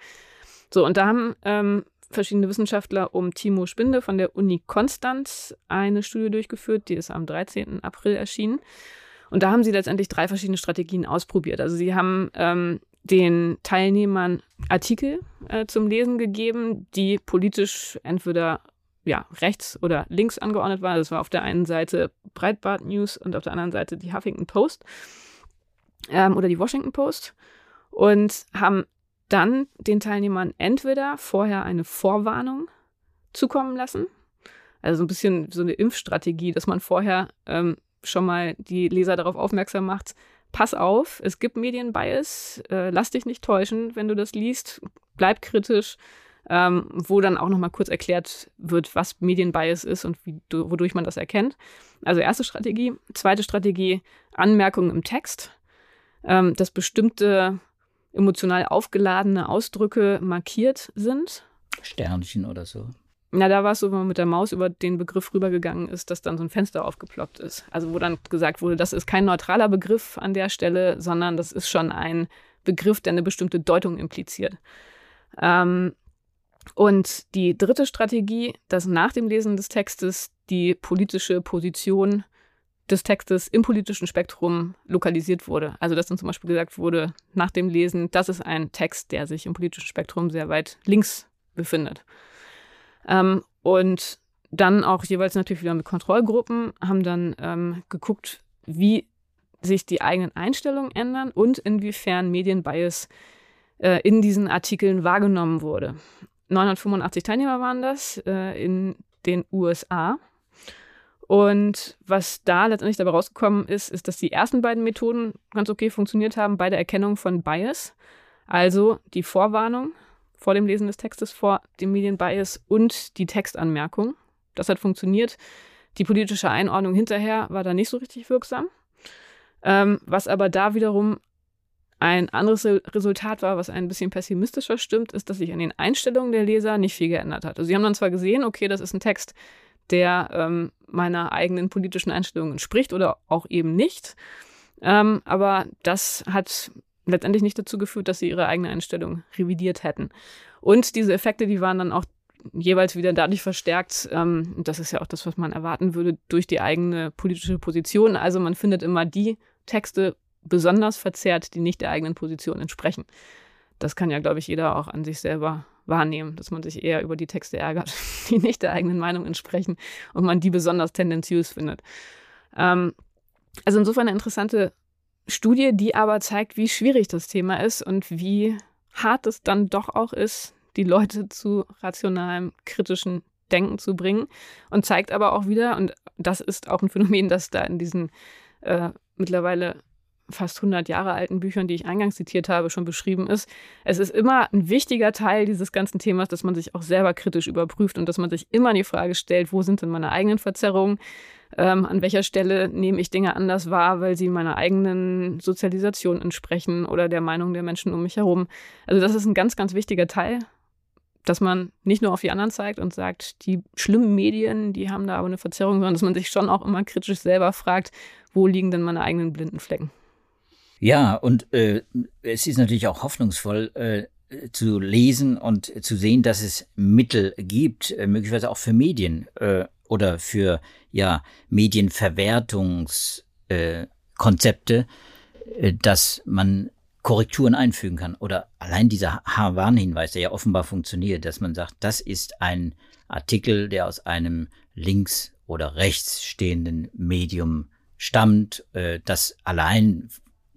So, und da haben ähm, verschiedene Wissenschaftler um Timo Spinde von der Uni Konstanz eine Studie durchgeführt, die ist am 13. April erschienen. Und da haben sie letztendlich drei verschiedene Strategien ausprobiert. Also sie haben ähm, den Teilnehmern Artikel äh, zum Lesen gegeben, die politisch entweder ja, rechts oder links angeordnet waren. Das war auf der einen Seite Breitbart News und auf der anderen Seite die Huffington Post ähm, oder die Washington Post und haben dann den Teilnehmern entweder vorher eine Vorwarnung zukommen lassen, also so ein bisschen so eine Impfstrategie, dass man vorher ähm, schon mal die Leser darauf aufmerksam macht, pass auf, es gibt Medienbias, äh, lass dich nicht täuschen, wenn du das liest, bleib kritisch, ähm, wo dann auch nochmal kurz erklärt wird, was Medienbias ist und wie, wodurch man das erkennt. Also erste Strategie. Zweite Strategie, Anmerkungen im Text, ähm, dass bestimmte emotional aufgeladene Ausdrücke markiert sind. Sternchen oder so. Na, da war es so, wenn man mit der Maus über den Begriff rübergegangen ist, dass dann so ein Fenster aufgeploppt ist. Also wo dann gesagt wurde, das ist kein neutraler Begriff an der Stelle, sondern das ist schon ein Begriff, der eine bestimmte Deutung impliziert. Ähm, und die dritte Strategie, dass nach dem Lesen des Textes die politische Position des Textes im politischen Spektrum lokalisiert wurde. Also dass dann zum Beispiel gesagt wurde, nach dem Lesen, das ist ein Text, der sich im politischen Spektrum sehr weit links befindet. Ähm, und dann auch jeweils natürlich wieder mit Kontrollgruppen haben dann ähm, geguckt, wie sich die eigenen Einstellungen ändern und inwiefern Medienbias äh, in diesen Artikeln wahrgenommen wurde. 985 Teilnehmer waren das äh, in den USA. Und was da letztendlich dabei rausgekommen ist, ist, dass die ersten beiden Methoden ganz okay funktioniert haben bei der Erkennung von Bias. Also die Vorwarnung vor dem Lesen des Textes vor dem Medienbias und die Textanmerkung. Das hat funktioniert. Die politische Einordnung hinterher war da nicht so richtig wirksam. Ähm, was aber da wiederum ein anderes Resultat war, was ein bisschen pessimistischer stimmt, ist, dass sich an den Einstellungen der Leser nicht viel geändert hat. Also sie haben dann zwar gesehen, okay, das ist ein Text, der ähm, meiner eigenen politischen Einstellungen entspricht oder auch eben nicht. Ähm, aber das hat letztendlich nicht dazu geführt, dass sie ihre eigene Einstellung revidiert hätten. Und diese Effekte, die waren dann auch jeweils wieder dadurch verstärkt, ähm, das ist ja auch das, was man erwarten würde, durch die eigene politische Position. Also man findet immer die Texte besonders verzerrt, die nicht der eigenen Position entsprechen. Das kann ja, glaube ich, jeder auch an sich selber wahrnehmen, dass man sich eher über die Texte ärgert, *laughs* die nicht der eigenen Meinung entsprechen und man die besonders tendenziös findet. Ähm, also insofern eine interessante Studie, die aber zeigt, wie schwierig das Thema ist und wie hart es dann doch auch ist, die Leute zu rationalem, kritischen Denken zu bringen. Und zeigt aber auch wieder, und das ist auch ein Phänomen, das da in diesen äh, mittlerweile fast 100 Jahre alten Büchern, die ich eingangs zitiert habe, schon beschrieben ist. Es ist immer ein wichtiger Teil dieses ganzen Themas, dass man sich auch selber kritisch überprüft und dass man sich immer die Frage stellt, wo sind denn meine eigenen Verzerrungen? ähm, an welcher Stelle nehme ich Dinge anders wahr, weil sie meiner eigenen Sozialisation entsprechen oder der Meinung der Menschen um mich herum. Also das ist ein ganz, ganz wichtiger Teil, dass man nicht nur auf die anderen zeigt und sagt, die schlimmen Medien, die haben da aber eine Verzerrung, sondern dass man sich schon auch immer kritisch selber fragt, wo liegen denn meine eigenen blinden Flecken. Ja, und äh, es ist natürlich auch hoffnungsvoll, äh, zu lesen und zu sehen, dass es Mittel gibt, äh, möglicherweise auch für Medien äh, oder für ja Medienverwertungskonzepte, äh, äh, dass man Korrekturen einfügen kann. Oder allein dieser H-Warnhinweis, der ja offenbar funktioniert, dass man sagt, das ist ein Artikel, der aus einem links oder rechts stehenden Medium stammt. Äh, das allein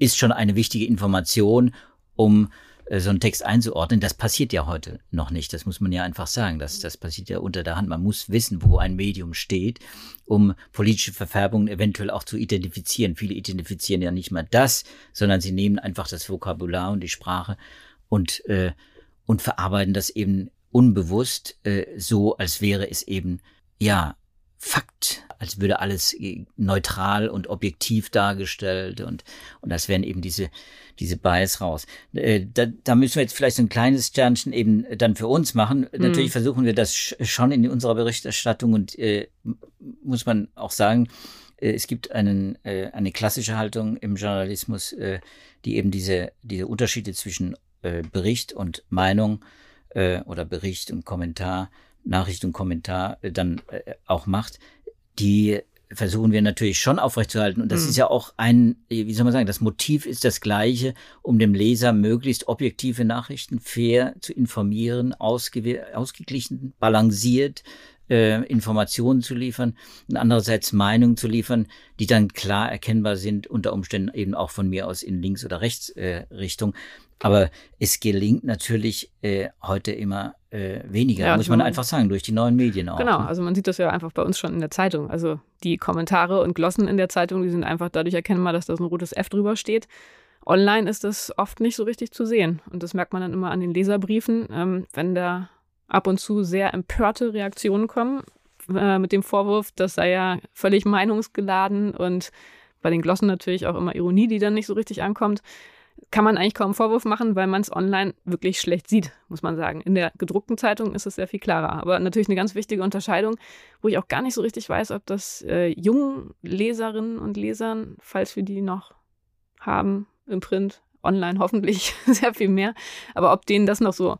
ist schon eine wichtige Information, um äh, so einen Text einzuordnen. Das passiert ja heute noch nicht. Das muss man ja einfach sagen. Das, das passiert ja unter der Hand. Man muss wissen, wo ein Medium steht, um politische Verfärbungen eventuell auch zu identifizieren. Viele identifizieren ja nicht mal das, sondern sie nehmen einfach das Vokabular und die Sprache und, äh, und verarbeiten das eben unbewusst äh, so, als wäre es eben, ja, Fakt, als würde alles äh, neutral und objektiv dargestellt und, und das wären eben diese, diese Bias raus. Äh, da, da müssen wir jetzt vielleicht so ein kleines Sternchen eben dann für uns machen. Mhm. Natürlich versuchen wir das schon in unserer Berichterstattung und äh, muss man auch sagen, äh, es gibt einen, äh, eine klassische Haltung im Journalismus, äh, die eben diese, diese Unterschiede zwischen äh, Bericht und Meinung äh, oder Bericht und Kommentar Nachricht und Kommentar äh, dann äh, auch macht, die versuchen wir natürlich schon aufrechtzuerhalten. Und das mhm. ist ja auch ein, wie soll man sagen, das Motiv ist das gleiche, um dem Leser möglichst objektive Nachrichten fair zu informieren, ausgeglichen, balanciert, äh, Informationen zu liefern und andererseits Meinungen zu liefern, die dann klar erkennbar sind, unter Umständen eben auch von mir aus in Links- oder Rechtsrichtung. Äh, aber es gelingt natürlich äh, heute immer äh, weniger, ja, muss man einfach sagen, durch die neuen Medien auch. Genau, ne? also man sieht das ja einfach bei uns schon in der Zeitung. Also die Kommentare und Glossen in der Zeitung, die sind einfach dadurch erkennbar, dass da so ein rotes F drüber steht. Online ist das oft nicht so richtig zu sehen. Und das merkt man dann immer an den Leserbriefen, ähm, wenn da ab und zu sehr empörte Reaktionen kommen äh, mit dem Vorwurf, das sei ja völlig meinungsgeladen und bei den Glossen natürlich auch immer Ironie, die dann nicht so richtig ankommt kann man eigentlich kaum Vorwurf machen, weil man es online wirklich schlecht sieht, muss man sagen. In der gedruckten Zeitung ist es sehr viel klarer. Aber natürlich eine ganz wichtige Unterscheidung, wo ich auch gar nicht so richtig weiß, ob das äh, jungen Leserinnen und Lesern, falls wir die noch haben im Print, online hoffentlich *laughs* sehr viel mehr, aber ob denen das noch so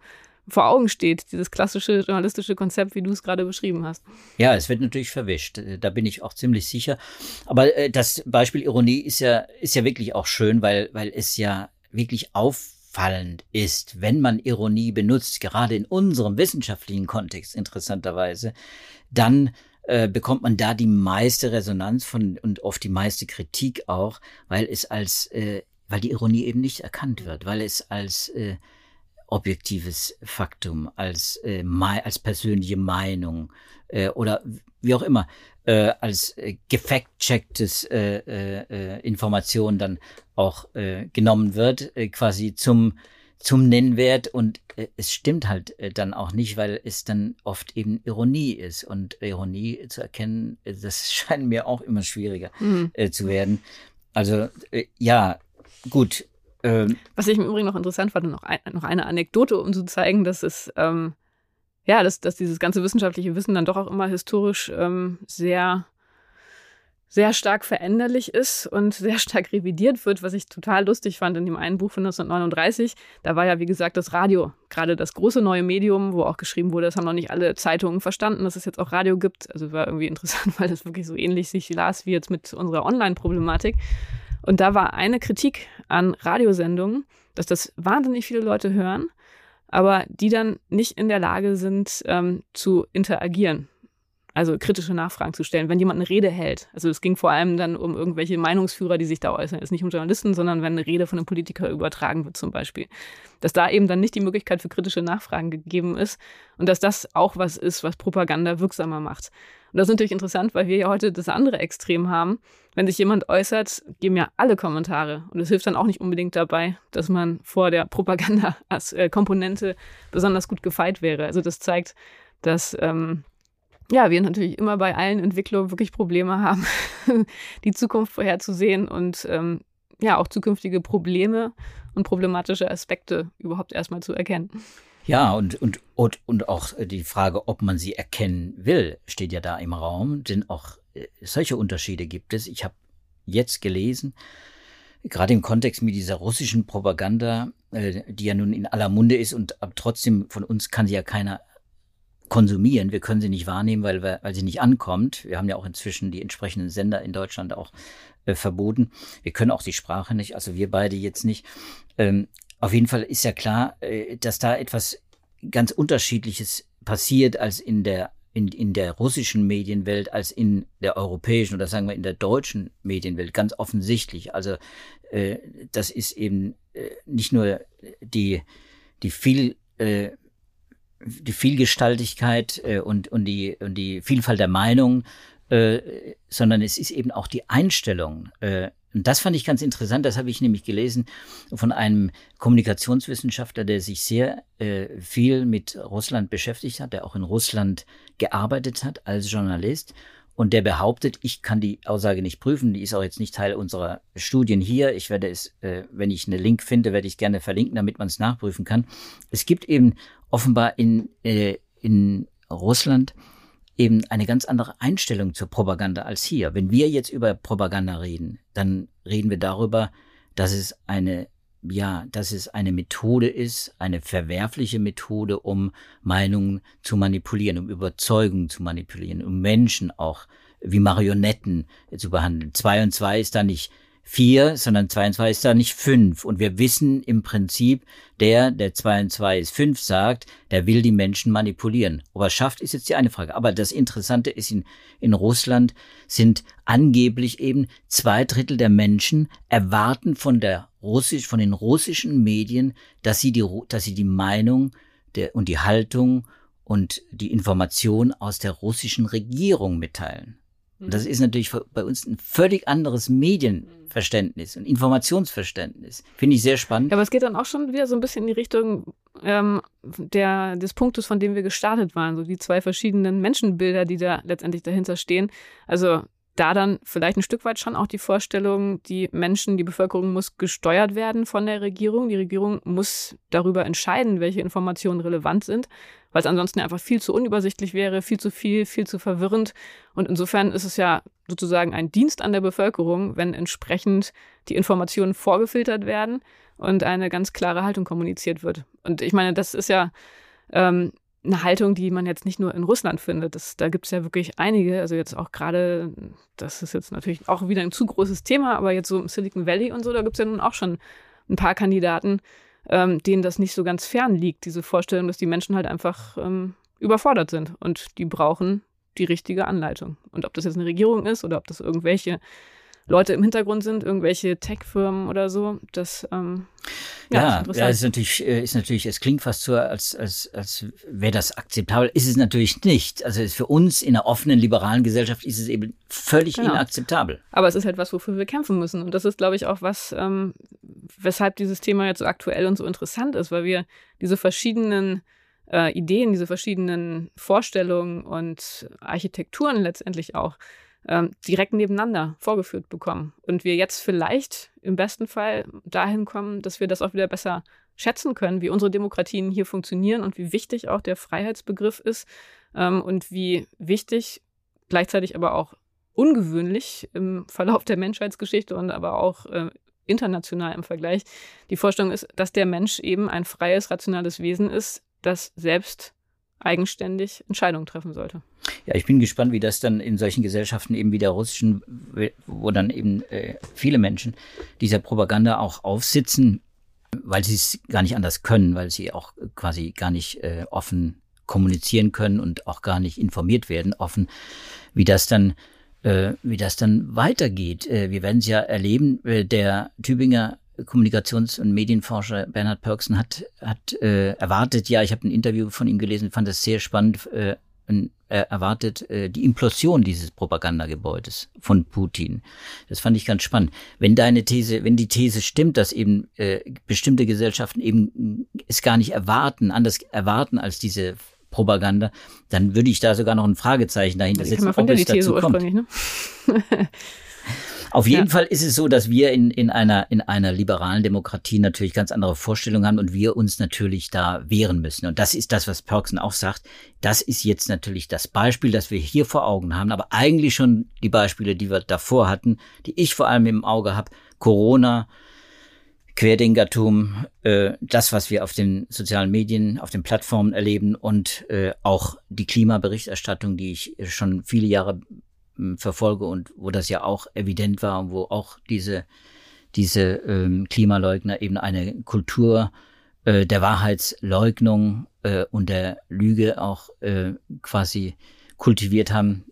vor Augen steht, dieses klassische journalistische Konzept, wie du es gerade beschrieben hast. Ja, es wird natürlich verwischt. Da bin ich auch ziemlich sicher. Aber äh, das Beispiel Ironie ist ja, ist ja wirklich auch schön, weil, weil es ja wirklich auffallend ist, wenn man Ironie benutzt, gerade in unserem wissenschaftlichen Kontext interessanterweise, dann äh, bekommt man da die meiste Resonanz von und oft die meiste Kritik auch, weil es als, äh, weil die Ironie eben nicht erkannt wird, weil es als äh, objektives Faktum, als, äh, als persönliche Meinung äh, oder wie auch immer, äh, als äh, gefact-checktes äh, äh, äh, Information dann auch äh, genommen wird, äh, quasi zum zum Nennwert und äh, es stimmt halt äh, dann auch nicht, weil es dann oft eben Ironie ist und Ironie zu erkennen, äh, das *laughs* scheint mir auch immer schwieriger mhm. äh, zu werden. Also äh, ja, gut, ähm, Was ich im Übrigen noch interessant fand, noch, ein, noch eine Anekdote, um zu zeigen, dass es, ähm, ja, dass, dass dieses ganze wissenschaftliche Wissen dann doch auch immer historisch ähm, sehr, sehr stark veränderlich ist und sehr stark revidiert wird, was ich total lustig fand in dem einen Buch von 1939. Da war ja, wie gesagt, das Radio gerade das große neue Medium, wo auch geschrieben wurde, das haben noch nicht alle Zeitungen verstanden, dass es jetzt auch Radio gibt. Also war irgendwie *laughs* interessant, weil das wirklich so ähnlich sich las wie jetzt mit unserer Online-Problematik. Und da war eine Kritik an Radiosendungen, dass das wahnsinnig viele Leute hören, aber die dann nicht in der Lage sind ähm, zu interagieren. Also kritische Nachfragen zu stellen, wenn jemand eine Rede hält. Also es ging vor allem dann um irgendwelche Meinungsführer, die sich da äußern. Es ist nicht um Journalisten, sondern wenn eine Rede von einem Politiker übertragen wird zum Beispiel. Dass da eben dann nicht die Möglichkeit für kritische Nachfragen gegeben ist und dass das auch was ist, was Propaganda wirksamer macht. Und das ist natürlich interessant, weil wir ja heute das andere Extrem haben. Wenn sich jemand äußert, geben ja alle Kommentare. Und es hilft dann auch nicht unbedingt dabei, dass man vor der Propaganda-Komponente besonders gut gefeit wäre. Also das zeigt, dass ähm, ja, wir natürlich immer bei allen Entwicklungen wirklich Probleme haben, *laughs* die Zukunft vorherzusehen und ähm, ja, auch zukünftige Probleme und problematische Aspekte überhaupt erstmal zu erkennen. Ja, und, und, und, und auch die Frage, ob man sie erkennen will, steht ja da im Raum, denn auch äh, solche Unterschiede gibt es. Ich habe jetzt gelesen, gerade im Kontext mit dieser russischen Propaganda, äh, die ja nun in aller Munde ist und trotzdem von uns kann sie ja keiner konsumieren. Wir können sie nicht wahrnehmen, weil, wir, weil sie nicht ankommt. Wir haben ja auch inzwischen die entsprechenden Sender in Deutschland auch äh, verboten. Wir können auch die Sprache nicht, also wir beide jetzt nicht. Ähm, auf jeden Fall ist ja klar, äh, dass da etwas ganz Unterschiedliches passiert als in der in, in der russischen Medienwelt als in der europäischen oder sagen wir in der deutschen Medienwelt ganz offensichtlich. Also äh, das ist eben äh, nicht nur die die viel äh, die Vielgestaltigkeit äh, und und die und die Vielfalt der Meinungen, äh, sondern es ist eben auch die Einstellung äh, und das fand ich ganz interessant, das habe ich nämlich gelesen von einem Kommunikationswissenschaftler, der sich sehr äh, viel mit Russland beschäftigt hat, der auch in Russland gearbeitet hat als Journalist. Und der behauptet, ich kann die Aussage nicht prüfen, die ist auch jetzt nicht Teil unserer Studien hier. Ich werde es, äh, wenn ich einen Link finde, werde ich gerne verlinken, damit man es nachprüfen kann. Es gibt eben offenbar in, äh, in Russland eben eine ganz andere Einstellung zur Propaganda als hier. Wenn wir jetzt über Propaganda reden, dann reden wir darüber, dass es eine ja, dass es eine Methode ist, eine verwerfliche Methode, um Meinungen zu manipulieren, um Überzeugungen zu manipulieren, um Menschen auch wie Marionetten zu behandeln. Zwei und zwei ist da nicht vier, sondern zwei und zwei ist da nicht fünf. Und wir wissen im Prinzip, der, der zwei und zwei ist fünf sagt, der will die Menschen manipulieren. Ob er schafft, ist jetzt die eine Frage. Aber das Interessante ist, in, in Russland sind angeblich eben zwei Drittel der Menschen erwarten von der russisch, von den russischen Medien, dass sie die, dass sie die Meinung der, und die Haltung und die Information aus der russischen Regierung mitteilen. Und das mhm. ist natürlich bei uns ein völlig anderes Medienverständnis und Informationsverständnis. Finde ich sehr spannend. Ja, aber es geht dann auch schon wieder so ein bisschen in die Richtung ähm, der, des Punktes, von dem wir gestartet waren. So die zwei verschiedenen Menschenbilder, die da letztendlich dahinter stehen. Also da dann vielleicht ein Stück weit schon auch die Vorstellung, die Menschen, die Bevölkerung muss gesteuert werden von der Regierung. Die Regierung muss darüber entscheiden, welche Informationen relevant sind, weil es ansonsten einfach viel zu unübersichtlich wäre, viel zu viel, viel zu verwirrend. Und insofern ist es ja sozusagen ein Dienst an der Bevölkerung, wenn entsprechend die Informationen vorgefiltert werden und eine ganz klare Haltung kommuniziert wird. Und ich meine, das ist ja ähm, eine Haltung, die man jetzt nicht nur in Russland findet. Das, da gibt es ja wirklich einige, also jetzt auch gerade, das ist jetzt natürlich auch wieder ein zu großes Thema, aber jetzt so im Silicon Valley und so, da gibt es ja nun auch schon ein paar Kandidaten, ähm, denen das nicht so ganz fern liegt, diese Vorstellung, dass die Menschen halt einfach ähm, überfordert sind und die brauchen die richtige Anleitung. Und ob das jetzt eine Regierung ist oder ob das irgendwelche Leute im Hintergrund sind, irgendwelche Tech-Firmen oder so. Das ähm, ja, ja, ja ist natürlich, äh, ist natürlich, es klingt fast so, als, als, als wäre das akzeptabel. Ist es natürlich nicht. Also für uns in einer offenen, liberalen Gesellschaft ist es eben völlig genau. inakzeptabel. Aber es ist halt was, wofür wir kämpfen müssen. Und das ist, glaube ich, auch was, ähm, weshalb dieses Thema jetzt so aktuell und so interessant ist, weil wir diese verschiedenen äh, Ideen, diese verschiedenen Vorstellungen und Architekturen letztendlich auch ähm, direkt nebeneinander vorgeführt bekommen. Und wir jetzt vielleicht im besten Fall dahin kommen, dass wir das auch wieder besser schätzen können, wie unsere Demokratien hier funktionieren und wie wichtig auch der Freiheitsbegriff ist ähm, und wie wichtig, gleichzeitig aber auch ungewöhnlich im Verlauf der Menschheitsgeschichte und aber auch äh, international im Vergleich die Vorstellung ist, dass der Mensch eben ein freies, rationales Wesen ist, das selbst eigenständig Entscheidungen treffen sollte. Ja, ich bin gespannt, wie das dann in solchen Gesellschaften eben wie der russischen, wo dann eben äh, viele Menschen dieser Propaganda auch aufsitzen, weil sie es gar nicht anders können, weil sie auch quasi gar nicht äh, offen kommunizieren können und auch gar nicht informiert werden, offen, wie das dann äh, wie das dann weitergeht. Äh, wir werden es ja erleben. Äh, der Tübinger Kommunikations- und Medienforscher Bernhard Pörksen hat, hat äh, erwartet, ja, ich habe ein Interview von ihm gelesen, fand das sehr spannend, äh, er erwartet äh, die Implosion dieses Propagandagebäudes von Putin. Das fand ich ganz spannend. Wenn deine These, wenn die These stimmt, dass eben äh, bestimmte Gesellschaften eben es gar nicht erwarten, anders erwarten als diese Propaganda, dann würde ich da sogar noch ein Fragezeichen dahinter setzen, ob es dazu kommt. Ne? *laughs* Auf jeden ja. Fall ist es so, dass wir in, in, einer, in einer liberalen Demokratie natürlich ganz andere Vorstellungen haben und wir uns natürlich da wehren müssen. Und das ist das, was Perksen auch sagt. Das ist jetzt natürlich das Beispiel, das wir hier vor Augen haben, aber eigentlich schon die Beispiele, die wir davor hatten, die ich vor allem im Auge habe. Corona, Querdenkertum, äh, das, was wir auf den sozialen Medien, auf den Plattformen erleben und äh, auch die Klimaberichterstattung, die ich schon viele Jahre verfolge und wo das ja auch evident war und wo auch diese, diese ähm, Klimaleugner eben eine Kultur äh, der Wahrheitsleugnung äh, und der Lüge auch äh, quasi kultiviert haben.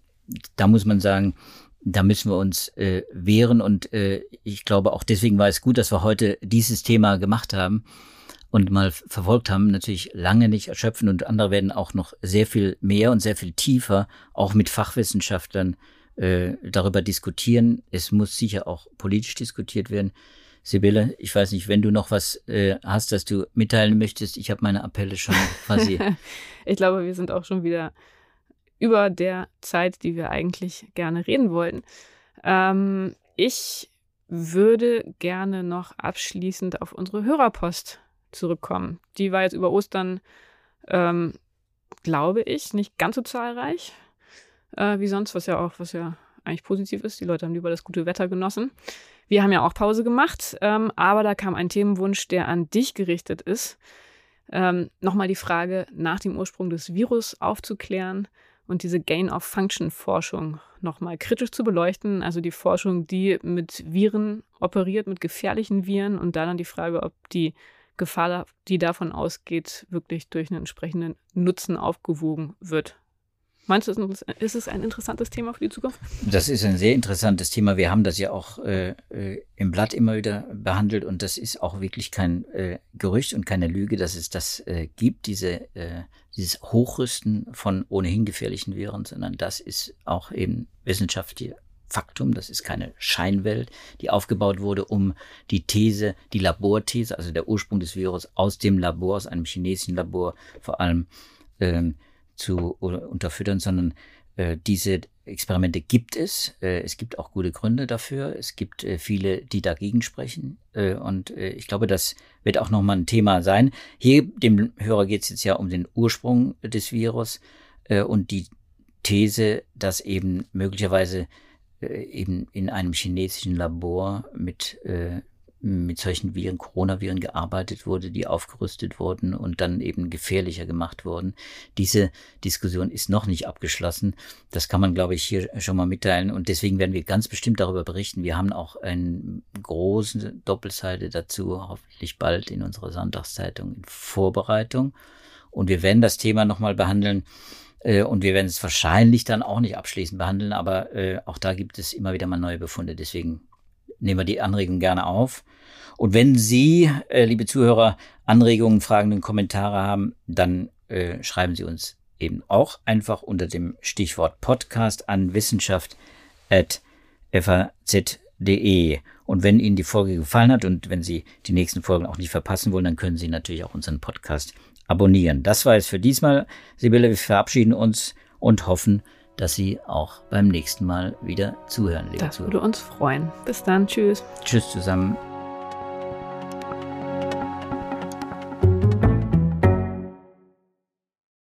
Da muss man sagen, da müssen wir uns äh, wehren und äh, ich glaube auch deswegen war es gut, dass wir heute dieses Thema gemacht haben und mal verfolgt haben, natürlich lange nicht erschöpfen und andere werden auch noch sehr viel mehr und sehr viel tiefer, auch mit Fachwissenschaftlern äh, darüber diskutieren. Es muss sicher auch politisch diskutiert werden. Sibylle, ich weiß nicht, wenn du noch was äh, hast, das du mitteilen möchtest. Ich habe meine Appelle schon *laughs* quasi. ich glaube, wir sind auch schon wieder über der Zeit, die wir eigentlich gerne reden wollten. Ähm, ich würde gerne noch abschließend auf unsere Hörerpost zurückkommen. Die war jetzt über Ostern, ähm, glaube ich, nicht ganz so zahlreich äh, wie sonst, was ja auch, was ja eigentlich positiv ist. Die Leute haben lieber das gute Wetter genossen. Wir haben ja auch Pause gemacht, ähm, aber da kam ein Themenwunsch, der an dich gerichtet ist. Ähm, Nochmal die Frage nach dem Ursprung des Virus aufzuklären und diese Gain-of-Function-Forschung nochmal kritisch zu beleuchten. Also die Forschung, die mit Viren operiert, mit gefährlichen Viren und dann die Frage, ob die Gefahr, die davon ausgeht, wirklich durch einen entsprechenden Nutzen aufgewogen wird. Meinst du, ist es ein interessantes Thema für die Zukunft? Das ist ein sehr interessantes Thema. Wir haben das ja auch äh, äh, im Blatt immer wieder behandelt und das ist auch wirklich kein äh, Gerücht und keine Lüge, dass es das äh, gibt, diese, äh, dieses Hochrüsten von ohnehin gefährlichen Viren, sondern das ist auch eben wissenschaftlich Faktum, das ist keine Scheinwelt, die aufgebaut wurde, um die These, die Laborthese, also der Ursprung des Virus aus dem Labor, aus einem chinesischen Labor vor allem ähm, zu unterfüttern, sondern äh, diese Experimente gibt es. Äh, es gibt auch gute Gründe dafür. Es gibt äh, viele, die dagegen sprechen. Äh, und äh, ich glaube, das wird auch nochmal ein Thema sein. Hier, dem Hörer geht es jetzt ja um den Ursprung des Virus äh, und die These, dass eben möglicherweise eben in einem chinesischen Labor mit mit solchen Viren, Coronaviren gearbeitet wurde, die aufgerüstet wurden und dann eben gefährlicher gemacht wurden. Diese Diskussion ist noch nicht abgeschlossen. Das kann man, glaube ich, hier schon mal mitteilen. Und deswegen werden wir ganz bestimmt darüber berichten. Wir haben auch eine große Doppelseite dazu, hoffentlich bald in unserer Sonntagszeitung in Vorbereitung. Und wir werden das Thema nochmal behandeln. Äh, und wir werden es wahrscheinlich dann auch nicht abschließend behandeln, aber äh, auch da gibt es immer wieder mal neue Befunde. Deswegen nehmen wir die Anregung gerne auf. Und wenn Sie, äh, liebe Zuhörer, Anregungen, Fragen und Kommentare haben, dann äh, schreiben Sie uns eben auch einfach unter dem Stichwort Podcast an wissenschaft.faz.de. Und wenn Ihnen die Folge gefallen hat und wenn Sie die nächsten Folgen auch nicht verpassen wollen, dann können Sie natürlich auch unseren Podcast abonnieren. Das war es für diesmal. Sibylle, wir verabschieden uns und hoffen, dass Sie auch beim nächsten Mal wieder zuhören, liebe Das würde uns freuen. Bis dann. Tschüss. Tschüss zusammen.